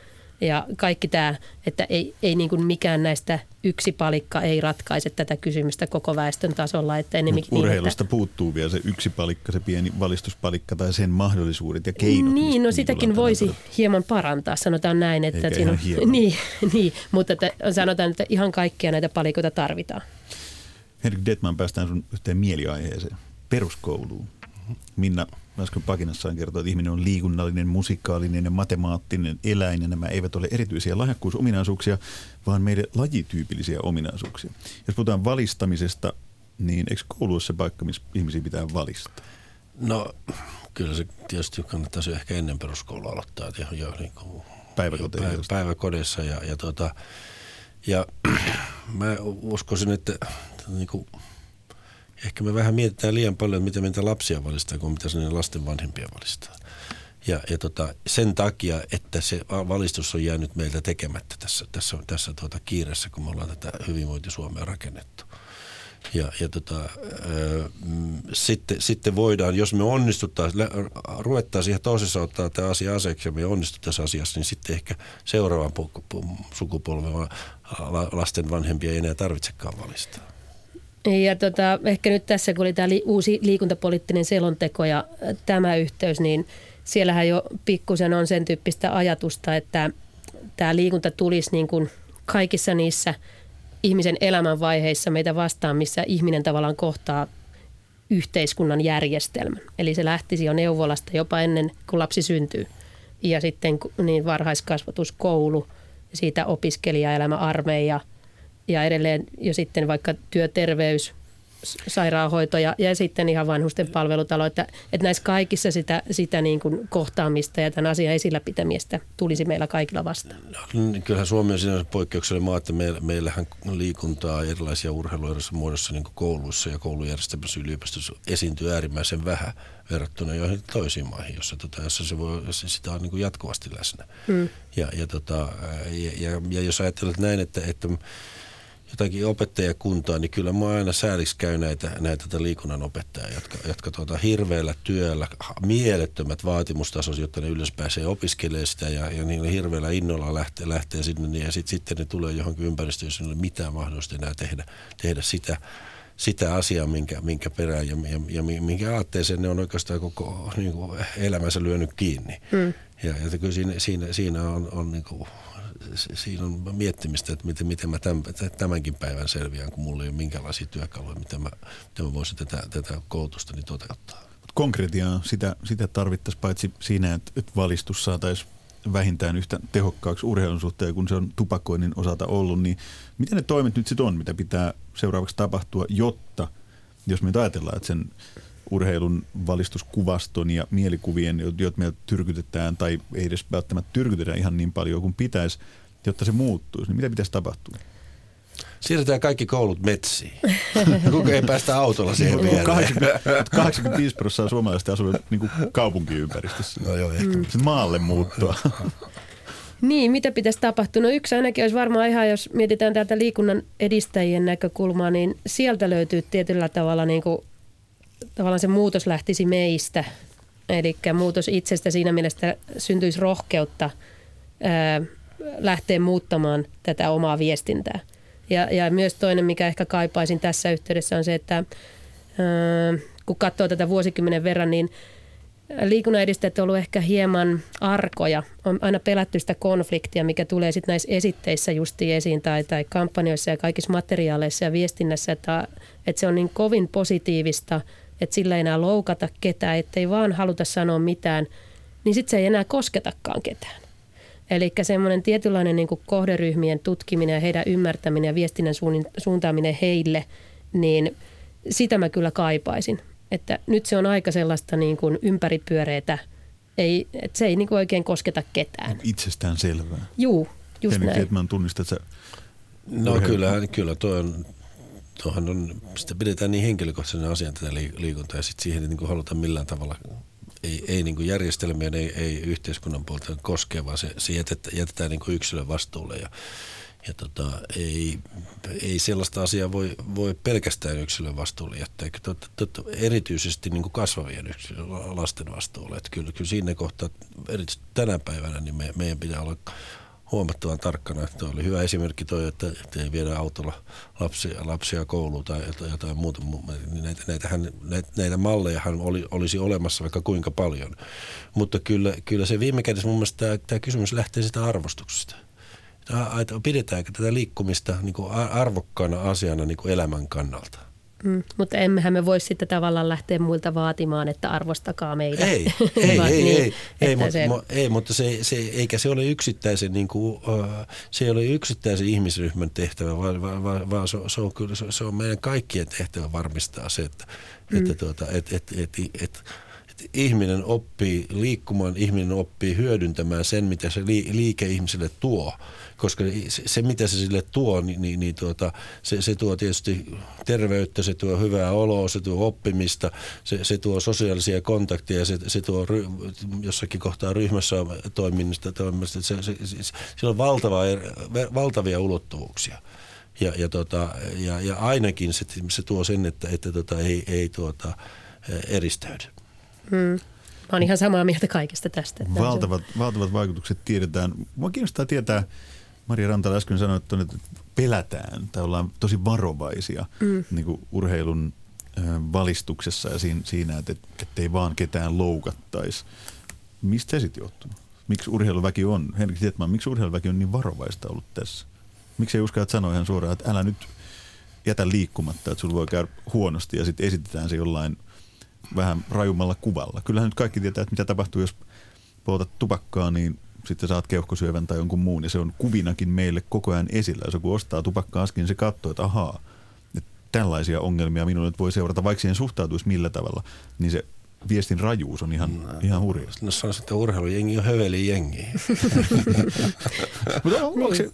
ja kaikki tämä, että ei, ei niin kuin mikään näistä yksi palikka ei ratkaise tätä kysymystä koko väestön tasolla. Että Mut urheilusta niin, että... puuttuu vielä se yksi palikka, se pieni valistuspalikka tai sen mahdollisuudet ja keinot. Niin, no sitäkin voisi tällä. hieman parantaa, sanotaan näin. Että Eikä siinä on, [laughs] niin, [laughs] niin, mutta että sanotaan, että ihan kaikkia näitä palikoita tarvitaan. Henrik Detman, päästään sun yhteen mieliaiheeseen, peruskouluun. Minna äsken Pakinassaan kertoi, että ihminen on liikunnallinen, musikaalinen ja matemaattinen eläin, ja nämä eivät ole erityisiä lahjakkuusominaisuuksia, vaan meidän lajityypillisiä ominaisuuksia. Jos puhutaan valistamisesta, niin eikö koulu ole se paikka, missä ihmisiä pitää valistaa? No kyllä se tietysti kannattaisi ehkä ennen peruskoulua aloittaa. Jo, jo, niin kuin, päiväkodeissa. Päivä, päiväkodeissa ja, ja, tota, ja [clears throat] mä uskoisin, että niin kuin, ehkä me vähän mietitään liian paljon, miten meitä lapsia valistaa, kuin mitä sinne lasten vanhempia valistaa. Ja, ja tota, sen takia, että se valistus on jäänyt meiltä tekemättä tässä, tässä, tässä tuota kiireessä, kun me ollaan tätä hyvinvointi-Suomea rakennettu. Ja, ja tota, ää, mm, sitten, sitten voidaan, jos me onnistuttaisiin, ruvettaisiin siihen toisessa ottaa tämä asia aseeksi ja me onnistuttaisiin asiassa, niin sitten ehkä seuraavan sukupolven lasten vanhempia ei enää tarvitsekaan valistaa. Ja tota, ehkä nyt tässä, kun oli tämä li- uusi liikuntapoliittinen selonteko ja tämä yhteys, niin siellähän jo pikkusen on sen tyyppistä ajatusta, että tämä liikunta tulisi niin kuin kaikissa niissä ihmisen elämänvaiheissa meitä vastaan, missä ihminen tavallaan kohtaa yhteiskunnan järjestelmän. Eli se lähtisi jo neuvolasta jopa ennen kuin lapsi syntyy. Ja sitten niin varhaiskasvatus, koulu siitä opiskelijaelämä, armeija ja edelleen jo sitten vaikka työterveys, sairaanhoito ja, ja sitten ihan vanhusten palvelutalo, että, että näissä kaikissa sitä, sitä niin kuin kohtaamista ja tämän asian esillä pitämistä tulisi meillä kaikilla vastaan. No, kyllähän Suomi on siinä poikkeuksellinen maa, että meillä, meillähän liikuntaa erilaisia urheiluja muodossa niin kuin kouluissa ja koulujärjestelmässä yliopistossa esiintyy äärimmäisen vähän verrattuna joihin toisiin maihin, jossa, tota, jossa se voi, sitä on niin kuin jatkuvasti läsnä. Hmm. Ja, ja, tota, ja, ja, ja jos ajattelet näin, että, että jotakin opettajakuntaa, niin kyllä mä aina sääliksi käy näitä, näitä liikunnan opettajia, jotka, jotka tuota, hirveällä työllä, mielettömät vaatimustasot, jotta ne ylös pääsee opiskelemaan sitä ja, ja niin hirveällä innolla lähtee, lähtee sinne niin, ja sit, sitten ne tulee johonkin ympäristöön, jossa ei ole mitään mahdollista enää tehdä, tehdä sitä, sitä asiaa, minkä, minkä perään ja, ja, ja minkä aatteeseen ne on oikeastaan koko niin kuin elämänsä lyönyt kiinni. Hmm. Ja, ja kyllä siinä, siinä, siinä on, on niin kuin siinä on miettimistä, että miten, miten mä tämän, tämänkin päivän selviän, kun mulla ei ole minkälaisia työkaluja, miten mä, miten mä voisin tätä, tätä koulutusta niin toteuttaa. Konkretiaa sitä, sitä tarvittaisiin paitsi siinä, että, että valistus saataisiin vähintään yhtä tehokkaaksi urheilun suhteen, kun se on tupakoinnin osalta ollut, niin miten ne toimet nyt sitten on, mitä pitää seuraavaksi tapahtua, jotta, jos me ajatellaan, että sen urheilun valistuskuvaston ja mielikuvien, joita meiltä tyrkytetään tai ei edes välttämättä tyrkytetä ihan niin paljon kuin pitäisi, jotta se muuttuisi, niin mitä pitäisi tapahtua? Siirretään kaikki koulut metsiin. [laughs] Kuka ei päästä autolla siihen viereen. 85 prosenttia suomalaisista asuu niin kaupunkiympäristössä. No joo, ehkä. Mm. Maalle muuttua. [laughs] Niin, mitä pitäisi tapahtua? No yksi ainakin olisi varmaan ihan, jos mietitään täältä liikunnan edistäjien näkökulmaa, niin sieltä löytyy tietyllä tavalla niin kuin tavallaan se muutos lähtisi meistä. Eli muutos itsestä siinä mielessä syntyisi rohkeutta ää, lähteä muuttamaan tätä omaa viestintää. Ja, ja myös toinen, mikä ehkä kaipaisin tässä yhteydessä on se, että ää, kun katsoo tätä vuosikymmenen verran, niin liikunnan edistäjät ollut ehkä hieman arkoja. On aina pelätty sitä konfliktia, mikä tulee sitten näissä esitteissä justi esiin tai, tai kampanjoissa ja kaikissa materiaaleissa ja viestinnässä, että, että se on niin kovin positiivista – että sillä ei enää loukata ketään, ettei vaan haluta sanoa mitään, niin sitten se ei enää kosketakaan ketään. Eli semmoinen tietynlainen niin kohderyhmien tutkiminen ja heidän ymmärtäminen ja viestinnän suuntaaminen heille, niin sitä mä kyllä kaipaisin. Että nyt se on aika sellaista niin kuin ympäripyöreitä, ei, että se ei niin kuin oikein kosketa ketään. Itsestään selvää. Juu, just Henrik näin. Edman, tunnistat sä No kyllä, kyllä toi on tuohan on, sitä pidetään niin henkilökohtaisena asian tätä liikuntaa ja sitten siihen ei niin haluta millään tavalla ei, ei niin järjestelmien, ei, ei yhteiskunnan puolta koskea, vaan se, se jätetään, jätetään niin yksilön vastuulle ja, ja tota, ei, ei sellaista asiaa voi, voi pelkästään yksilön vastuulle jättää, tot, tot, erityisesti niin kasvavien yksilön, lasten vastuulle. Että kyllä, kyllä siinä kohtaa, erityisesti tänä päivänä, niin me, meidän pitää olla huomattavan tarkkana. Tuo oli hyvä esimerkki toi, että, että ei viedä autolla lapsia, lapsia kouluun tai jotain muuta. Niin näitä, näitähän, näitä, näitä mallejahan oli, olisi olemassa vaikka kuinka paljon. Mutta kyllä, kyllä se viime kädessä mun mielestä tämä, tämä kysymys lähtee sitä arvostuksesta. Pidetäänkö tätä liikkumista niin kuin arvokkaana asiana niin kuin elämän kannalta? Mm, mutta emmehän me voi sitten tavallaan lähteä muilta vaatimaan, että arvostakaa meitä. Ei, [laughs] ei, ei, niin, ei, ei, mutta, se... ei, mutta se, se, eikä se ole yksittäisen, niin kuin, uh, se ei ole yksittäisen ihmisryhmän tehtävä, vaan, vaan, vaan se, se, on kyllä, se on meidän kaikkien tehtävä varmistaa se, että, mm. että, tuota, että, että, että, että, että ihminen oppii liikkumaan, ihminen oppii hyödyntämään sen, mitä se liike ihmiselle tuo. Koska se, mitä se sille tuo, niin, niin, niin tuota, se, se tuo tietysti terveyttä, se tuo hyvää oloa, se tuo oppimista, se, se tuo sosiaalisia kontakteja, se, se tuo ry, jossakin kohtaa ryhmässä toiminnasta, toiminnasta se, se, se, se on valtava, valtavia ulottuvuuksia. Ja, ja, tota, ja, ja ainakin se, se tuo sen, että, että tota, ei, ei tuota, eristäydy. Hmm. Mä oon ihan samaa mieltä kaikesta tästä. Valtavat, valtavat vaikutukset tiedetään. Mua kiinnostaa tietää, Maria Rantala äsken sanoi, että pelätään tai ollaan tosi varovaisia mm. niin kuin urheilun valistuksessa ja siinä, että ei vaan ketään loukattaisi. Mistä se sitten johtuu? Miksi urheiluväki on, Henrik Tietman, miksi urheiluväki on niin varovaista ollut tässä? Miksi ei uskalla sanoa ihan suoraan, että älä nyt jätä liikkumatta, että sulla voi käydä huonosti ja sitten esitetään se jollain vähän rajummalla kuvalla. Kyllähän nyt kaikki tietää, että mitä tapahtuu, jos poltat tupakkaa, niin sitten saat keuhkosyövän tai jonkun muun ja se on kuvinakin meille koko ajan esillä. Jos joku ostaa tupakka-askin, niin se katsoo, että ahaa, että tällaisia ongelmia minulle nyt voi seurata, vaikka siihen suhtautuisi millä tavalla, niin se viestin rajuus on ihan, no, ihan hurja. No sanoisin, että urheilujengi on höveli jengi. Mutta on, onko se,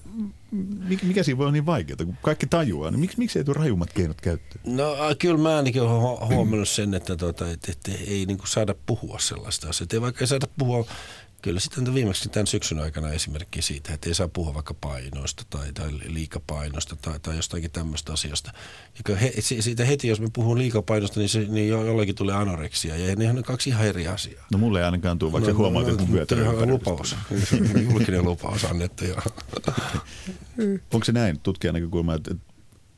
mikä siinä voi olla niin vaikeaa, kun kaikki tajuaa, niin miksi, miksi ei tule rajummat keinot käyttöön? No kyllä mä ainakin olen huomannut sen, että, tuota, että, että ei niin saada puhua sellaista asiaa. Ei vaikka ei saada puhua Kyllä sitten viimeksi tämän syksyn aikana esimerkki siitä, että ei saa puhua vaikka painoista tai, tai liikapainosta tai, tai jostakin tämmöistä asiasta. Ja he, siitä heti, jos me puhun liikapainosta, niin, se, niin jollakin tulee anoreksia ja ne on kaksi ihan eri asiaa. No mulle ei ainakaan tule, vaikka no, huomaat, no, että mun lupaus. Julkinen lupaus annettu. [laughs] Onko se näin tutkijan näkökulma, että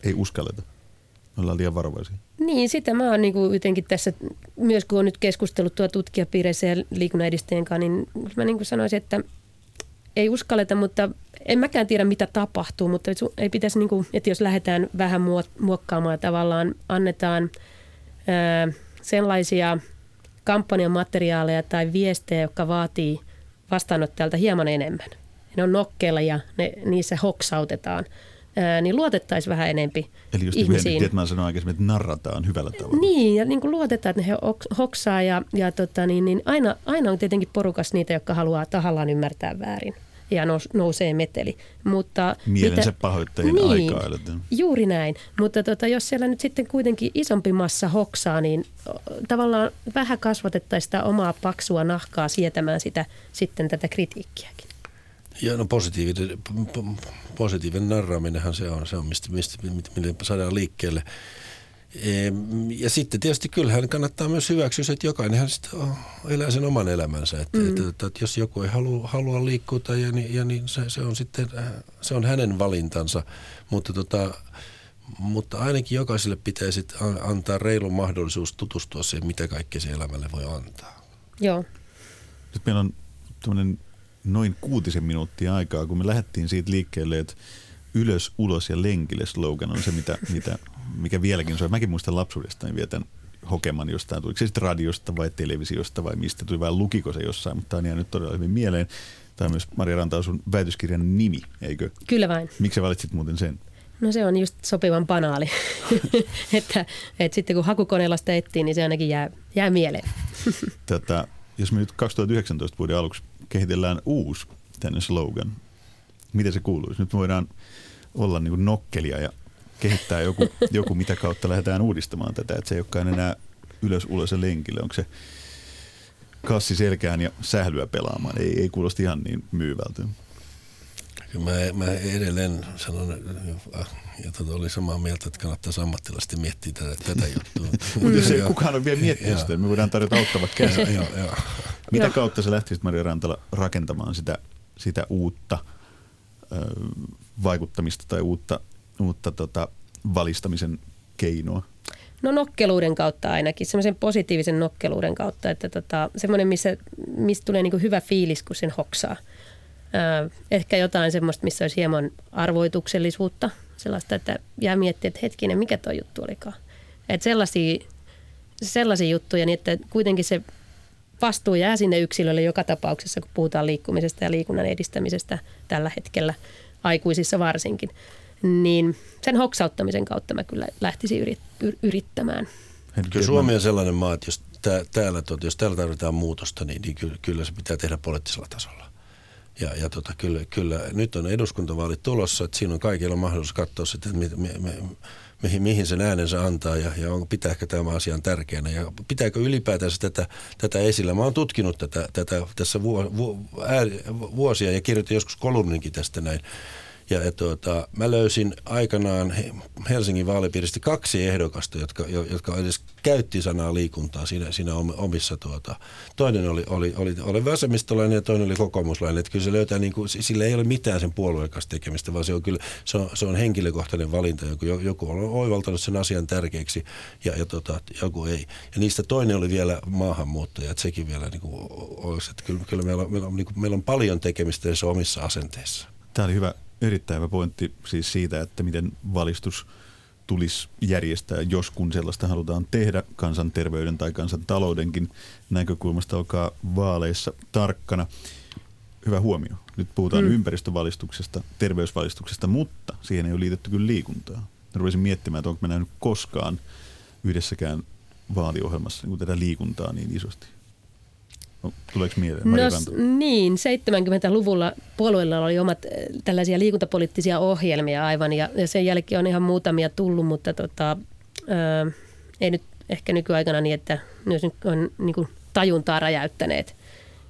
ei uskalleta? Ollaan liian varovaisia. Niin, sitä mä oon niin kuin jotenkin tässä, myös kun on nyt keskustellut tuo tutkijapiireissä ja liikunnan edistäjien kanssa, niin mä niin kuin sanoisin, että ei uskalleta, mutta en mäkään tiedä mitä tapahtuu, mutta ei pitäisi, niin kuin, että jos lähdetään vähän muokkaamaan tavallaan, annetaan ää, sellaisia kampanjan materiaaleja tai viestejä, jotka vaatii vastaanottajalta hieman enemmän. Ne on nokkeella ja ne, niissä hoksautetaan – ää, niin luotettaisiin vähän enempi Eli just ihmisiin. Niin, että mä sanoin aikaisemmin, että narrataan hyvällä tavalla. Niin, ja niin kuin luotetaan, että he hoksaa ja, ja tota, niin, niin aina, aina on tietenkin porukas niitä, jotka haluaa tahallaan ymmärtää väärin ja nous, nousee meteli. Mutta Mielensä mitä, pahoittajien niin, aikaa. Juuri näin. Mutta tota, jos siellä nyt sitten kuitenkin isompi massa hoksaa, niin tavallaan vähän kasvatettaisiin sitä omaa paksua nahkaa sietämään sitä, sitten tätä kritiikkiäkin. Ja no positiivinen, positiivinen narraaminenhan se on, se on mistä, mistä, millä saadaan liikkeelle. Ja sitten tietysti kyllähän kannattaa myös hyväksyä, että jokainenhan elää sen oman elämänsä. Että, mm. että, että, että jos joku ei halua, halua liikkua tai ja, niin, ja niin se, se, on sitten äh, se on hänen valintansa. Mutta, tota, mutta ainakin jokaiselle pitäisi antaa reilu mahdollisuus tutustua siihen, mitä kaikkea se elämälle voi antaa. Joo. Nyt meillä on tämmöinen noin kuutisen minuuttia aikaa, kun me lähdettiin siitä liikkeelle, että ylös, ulos ja lenkille slogan on se, mitä, mitä, mikä vieläkin soi. Mäkin muistan lapsuudestani vielä tämän hokeman jostain, tuliko se sitten radiosta vai televisiosta vai mistä tuli vai lukiko se jossain, mutta tämä on jäänyt todella hyvin mieleen. Tämä on myös Maria Ranta sun väitöskirjan nimi, eikö? Kyllä vain. Miksi sä valitsit muuten sen? No se on just sopivan banaali, [laughs] että, että sitten kun hakukoneella sitä etsii, niin se ainakin jää, jää mieleen. Tätä, jos me nyt 2019 vuoden aluksi kehitellään uusi tänne slogan. Miten se kuuluisi? Nyt voidaan olla niin kuin nokkelia ja kehittää joku, [laughs] joku, mitä kautta lähdetään uudistamaan tätä, että se ei olekaan enää ylös ulos ja lenkille. Onko se kassi selkään ja sählyä pelaamaan? Ei, ei kuulosti ihan niin myyvältä. Mä, mä edelleen sanon, ja tota oli samaa mieltä, että kannattaisi ammattilaisesti miettiä tätä, tätä juttua. [laughs] Mutta jos ei kukaan ole vielä miettinyt sitä, me voidaan tarjota auttavat käsit. Mitä kautta sä lähtisit Maria Rantala rakentamaan sitä, sitä uutta ö, vaikuttamista tai uutta, uutta tota, valistamisen keinoa? No nokkeluuden kautta ainakin, semmoisen positiivisen nokkeluuden kautta, että tota, semmoinen, missä, mistä tulee niin hyvä fiilis, kun sen hoksaa – ehkä jotain semmoista, missä olisi hieman arvoituksellisuutta, sellaista, että jää miettiä, että hetkinen, mikä tuo juttu olikaan. Että sellaisia, sellaisia juttuja, niin että kuitenkin se vastuu jää sinne yksilölle joka tapauksessa, kun puhutaan liikkumisesta ja liikunnan edistämisestä tällä hetkellä, aikuisissa varsinkin. Niin sen hoksauttamisen kautta mä kyllä lähtisin yrittämään. Kyllä Suomi on sellainen maa, että jos täällä, jos täällä tarvitaan muutosta, niin, niin kyllä se pitää tehdä poliittisella tasolla. Ja, ja tota, kyllä, kyllä, nyt on eduskuntavaalit tulossa, että siinä on kaikilla mahdollisuus katsoa sitten, että me, me, me, mihin, mihin sen äänensä antaa ja, ja on, pitääkö tämä asian tärkeänä ja pitääkö ylipäätänsä tätä, tätä esillä. Mä oon tutkinut tätä, tätä tässä vu, vu, ää, vuosia ja kirjoitin joskus kolumninkin tästä näin. Ja, tuota, mä löysin aikanaan Helsingin vaalipiiristä kaksi ehdokasta, jotka, jotka edes käytti sanaa liikuntaa siinä, siinä omissa. Tuota. Toinen oli, oli, oli, oli vasemmistolainen ja toinen oli kokoomuslainen. Että kyllä se löytää, niin kuin, sillä ei ole mitään sen puolueen kanssa tekemistä, vaan se on, kyllä, se on, se on henkilökohtainen valinta. Joku, joku on oivaltanut sen asian tärkeäksi ja, ja tota, joku ei. Ja niistä toinen oli vielä maahanmuuttaja, että sekin vielä niin kuin, olisi, että kyllä, kyllä meillä, on, meillä, on, niin kuin, meillä on paljon tekemistä omissa asenteissa. Tämä oli hyvä erittäin hyvä pointti siis siitä, että miten valistus tulisi järjestää, jos kun sellaista halutaan tehdä kansanterveyden tai kansantaloudenkin näkökulmasta, olkaa vaaleissa tarkkana. hyvä huomio. Nyt puhutaan mm. ympäristövalistuksesta, terveysvalistuksesta, mutta siihen ei ole liitetty kyllä liikuntaa. Mä rupesin miettimään, että onko mä nähnyt koskaan yhdessäkään vaaliohjelmassa niin tätä liikuntaa niin isosti. No, tuleeko mieleen? No, niin, 70-luvulla puolueilla oli omat eh, tällaisia liikuntapoliittisia ohjelmia aivan ja, ja sen jälkeen on ihan muutamia tullut, mutta tota, ää, ei nyt ehkä nykyaikana niin, että myös nyt on niin kuin tajuntaa räjäyttäneet.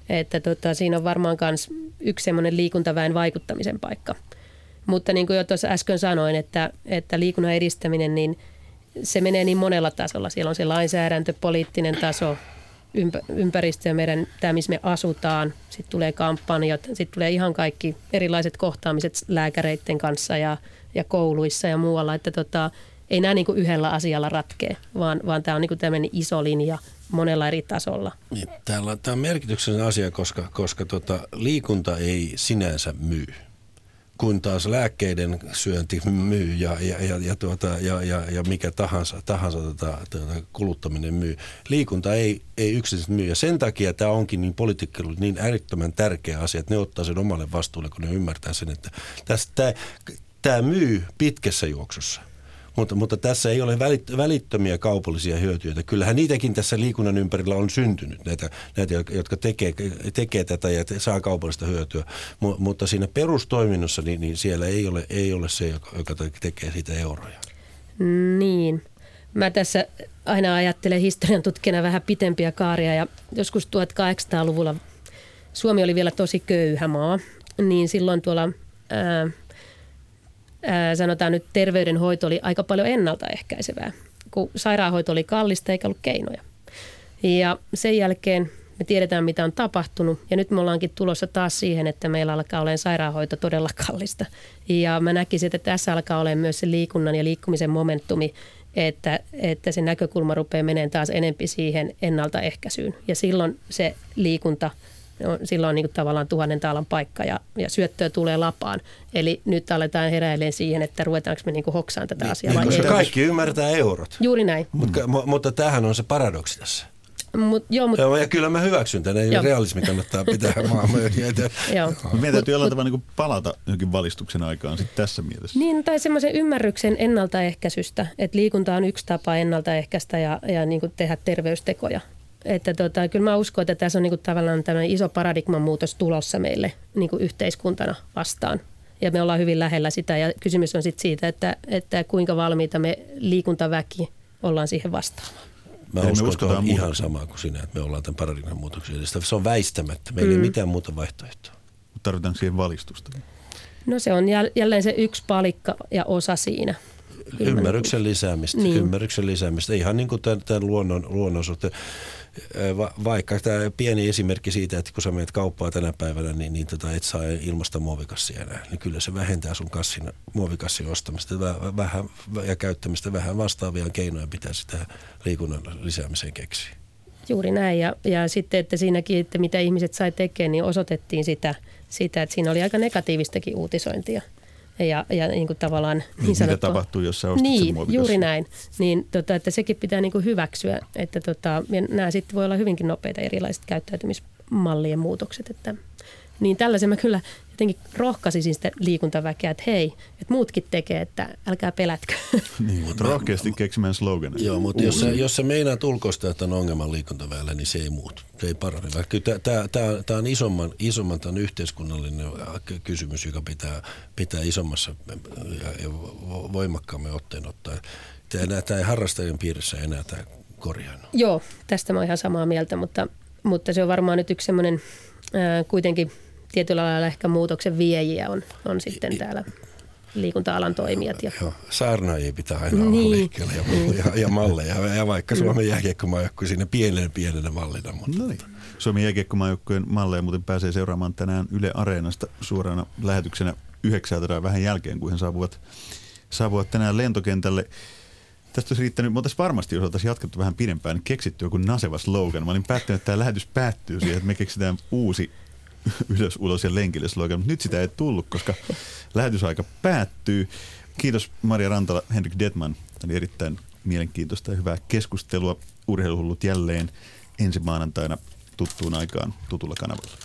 Että tota, siinä on varmaan myös yksi semmoinen liikuntaväen vaikuttamisen paikka. Mutta niin kuin jo tuossa äsken sanoin, että, että liikunnan edistäminen, niin se menee niin monella tasolla. Siellä on se lainsäädäntö, poliittinen taso, ympäristö ja meidän, tämä missä me asutaan. Sitten tulee kampanjat, sitten tulee ihan kaikki erilaiset kohtaamiset lääkäreiden kanssa ja, ja kouluissa ja muualla. Että tota, ei nämä niin kuin yhdellä asialla ratkee, vaan, vaan tämä on niin kuin tämmöinen iso linja monella eri tasolla. Niin, täällä, tämä on merkityksellinen asia, koska, koska tota, liikunta ei sinänsä myy kun taas lääkkeiden syönti myy ja, ja, ja, ja, tuota, ja, ja, ja mikä tahansa, tahansa tuota, tuota, kuluttaminen myy. Liikunta ei, ei yksityisesti myy ja sen takia tämä onkin niin poliitikkoille niin älyttömän tärkeä asia, että ne ottaa sen omalle vastuulle, kun ne ymmärtää sen, että tämä myy pitkässä juoksussa – mutta, mutta tässä ei ole välittömiä kaupallisia hyötyjä. Kyllähän niitäkin tässä liikunnan ympärillä on syntynyt, näitä, näitä jotka tekee, tekee tätä ja saa kaupallista hyötyä. M- mutta siinä perustoiminnossa niin, niin siellä ei ole, ei ole se, joka, joka tekee siitä euroja. Niin. Mä tässä aina ajattelen historian tutkijana vähän pitempiä kaaria ja joskus 1800-luvulla Suomi oli vielä tosi köyhä maa, niin silloin tuolla ää, sanotaan nyt terveydenhoito oli aika paljon ennaltaehkäisevää, kun sairaanhoito oli kallista eikä ollut keinoja. Ja sen jälkeen me tiedetään, mitä on tapahtunut ja nyt me ollaankin tulossa taas siihen, että meillä alkaa olemaan sairaanhoito todella kallista. Ja mä näkisin, että tässä alkaa olemaan myös se liikunnan ja liikkumisen momentumi, että, että se näkökulma rupeaa menemään taas enempi siihen ennaltaehkäisyyn. Ja silloin se liikunta – on, silloin on niin kuin tavallaan tuhannen taalan paikka ja, ja syöttöä tulee lapaan. Eli nyt aletaan heräilemään siihen, että ruvetaanko me niin kuin hoksaan tätä niin, asiaa niin, vai ei. Kaikki ymmärtää eurot. Juuri näin. Mutta, mm. mutta tämähän on se paradoksi tässä. Mut, joo, mut, ja kyllä mä hyväksyn tänne, joo. realismi kannattaa pitää [laughs] maailman. Meidän täytyy jollain tavalla niin palata johonkin valistuksen aikaan sit tässä mielessä. Niin, tai semmoisen ymmärryksen ennaltaehkäisystä, että liikunta on yksi tapa ennaltaehkäistä ja, ja niin kuin tehdä terveystekoja että tota, kyllä mä uskon, että tässä on niinku tavallaan tämmöinen iso paradigman muutos tulossa meille niinku yhteiskuntana vastaan. Ja me ollaan hyvin lähellä sitä ja kysymys on sitten siitä, että, että kuinka valmiita me liikuntaväki ollaan siihen vastaamaan. Mä Eli uskon, että on ihan sama kuin sinä, että me ollaan tämän paradigman muutoksen edessä. Se on väistämättä. Meillä mm. ei mitään muuta vaihtoehtoa. Tarvitaanko siihen valistusta? No se on jälleen se yksi palikka ja osa siinä. Ymmärryksen lisäämistä. Niin. Ymmärryksen lisäämistä. Ihan niin kuin tämän, tämän luonnon, luonnon suhteen va, vaikka tämä pieni esimerkki siitä, että kun sä menet kauppaa tänä päivänä, niin, niin tota, et saa ilmasta muovikassia enää, niin kyllä se vähentää sun kassin, muovikassin ostamista. Vähän, ja käyttämistä vähän vastaavia keinoja pitää sitä liikunnan lisäämiseen keksiä. Juuri näin. Ja, ja sitten, että siinäkin, että mitä ihmiset sai tekemään, niin osoitettiin sitä, sitä, että siinä oli aika negatiivistakin uutisointia ja, ja niin kuin tavallaan niin, niin sanottu, Mitä tapahtuu, jos sä ostat Niin, sen juuri näin. Niin, tota, että sekin pitää niin kuin hyväksyä, että tota, nämä sitten voi olla hyvinkin nopeita erilaiset käyttäytymismallien muutokset. Että, niin tällaisen mä kyllä jotenkin rohkaisisin sitä liikuntaväkeä, että hei, että muutkin tekee, että älkää pelätkö. [laughs] Niin, mutta rohkeasti keksimään slogan. Joo, mutta jos sä, jos sä meinaat ulkoista, että on ongelman liikuntaväellä, niin se ei muutu. Se ei parane. Tämä on isomman, isomman tämän yhteiskunnallinen kysymys, joka pitää, pitää isommassa ja voimakkaammin otteen ottaa. Tämä ei harrastajien piirissä enää tämä korjannut. Joo, tästä mä oon ihan samaa mieltä, mutta, mutta se on varmaan nyt yksi semmoinen kuitenkin – tietyllä lailla ehkä muutoksen viejiä on, on sitten täällä liikunta-alan toimijat. Ja... Joo, saarnaajia pitää aina olla niin. liikkeellä ja, ja, ja malleja. Ja vaikka Suomen jääkiekkomaajoukko siinä pienenä pienenä mallina. Mutta... No niin. Suomen jääkiekkomaajoukkojen malleja muuten pääsee seuraamaan tänään Yle Areenasta suorana lähetyksenä yhdeksältä tai vähän jälkeen, kun he saapuvat, saapuvat tänään lentokentälle. Tästä olisi riittänyt, oltaisiin varmasti, jos oltaisiin jatkettu vähän pidempään, keksitty joku naseva slogan. Mä olin päättänyt, että tämä lähetys päättyy siihen, että me keksitään uusi [laughs] ylös, ulos ja lenkille slogan. Mutta nyt sitä ei tullut, koska [laughs] lähetysaika päättyy. Kiitos Maria Rantala, Henrik Detman. Tämä oli erittäin mielenkiintoista ja hyvää keskustelua. Urheiluhullut jälleen ensi maanantaina tuttuun aikaan tutulla kanavalla.